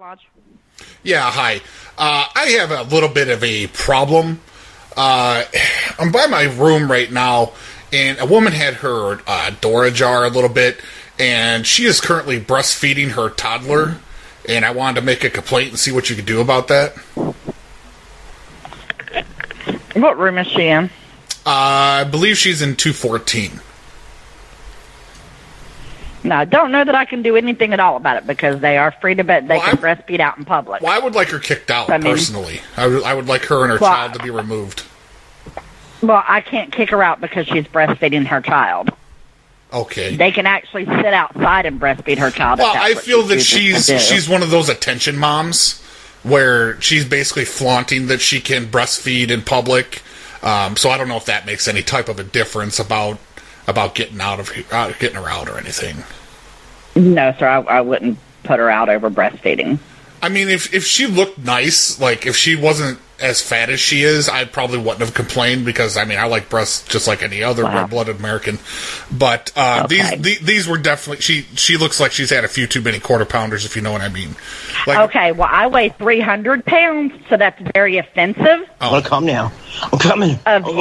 Lodge. Yeah, hi. Uh, I have a little bit of a problem. Uh, I'm by my room right now, and a woman had her uh, door ajar a little bit, and she is currently breastfeeding her toddler. And I wanted to make a complaint and see what you could do about that. What room is she in? Uh, I believe she's in 214. No, I don't know that I can do anything at all about it because they are free to bet they Well, can I'm- breastfeed out in public. Well, I would like her kicked out I mean- personally. I would, I would like her and her Well, child to be removed. Well, I can't kick her out because she's breastfeeding her child. Okay. They can actually sit outside and breastfeed her child. Well, I feel that she's she's one of those attention moms where she's basically flaunting that she can breastfeed in public. Um, so I don't know if that makes any type of a difference about about getting out of uh, getting her out or anything. no, sir. I, I wouldn't put her out over breastfeeding. I mean, if if she looked nice, like if she wasn't as fat as she is, I probably wouldn't have complained because I mean I like breasts just like any other Wow. red-blooded American. But uh, Okay. these, these these were definitely she she looks like she's had a few too many quarter pounders, if you know what I mean. Like, Okay, well, I weigh 300 pounds, so that's very offensive Oh. Well, come now. I'm coming. of you.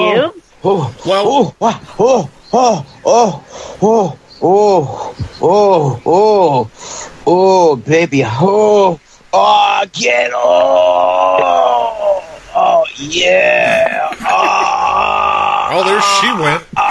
Oh, Well- oh, wow, oh, oh, oh, oh, oh, oh, oh, oh, baby, oh, oh, get oh, oh, yeah, oh, oh, there she went. Oh,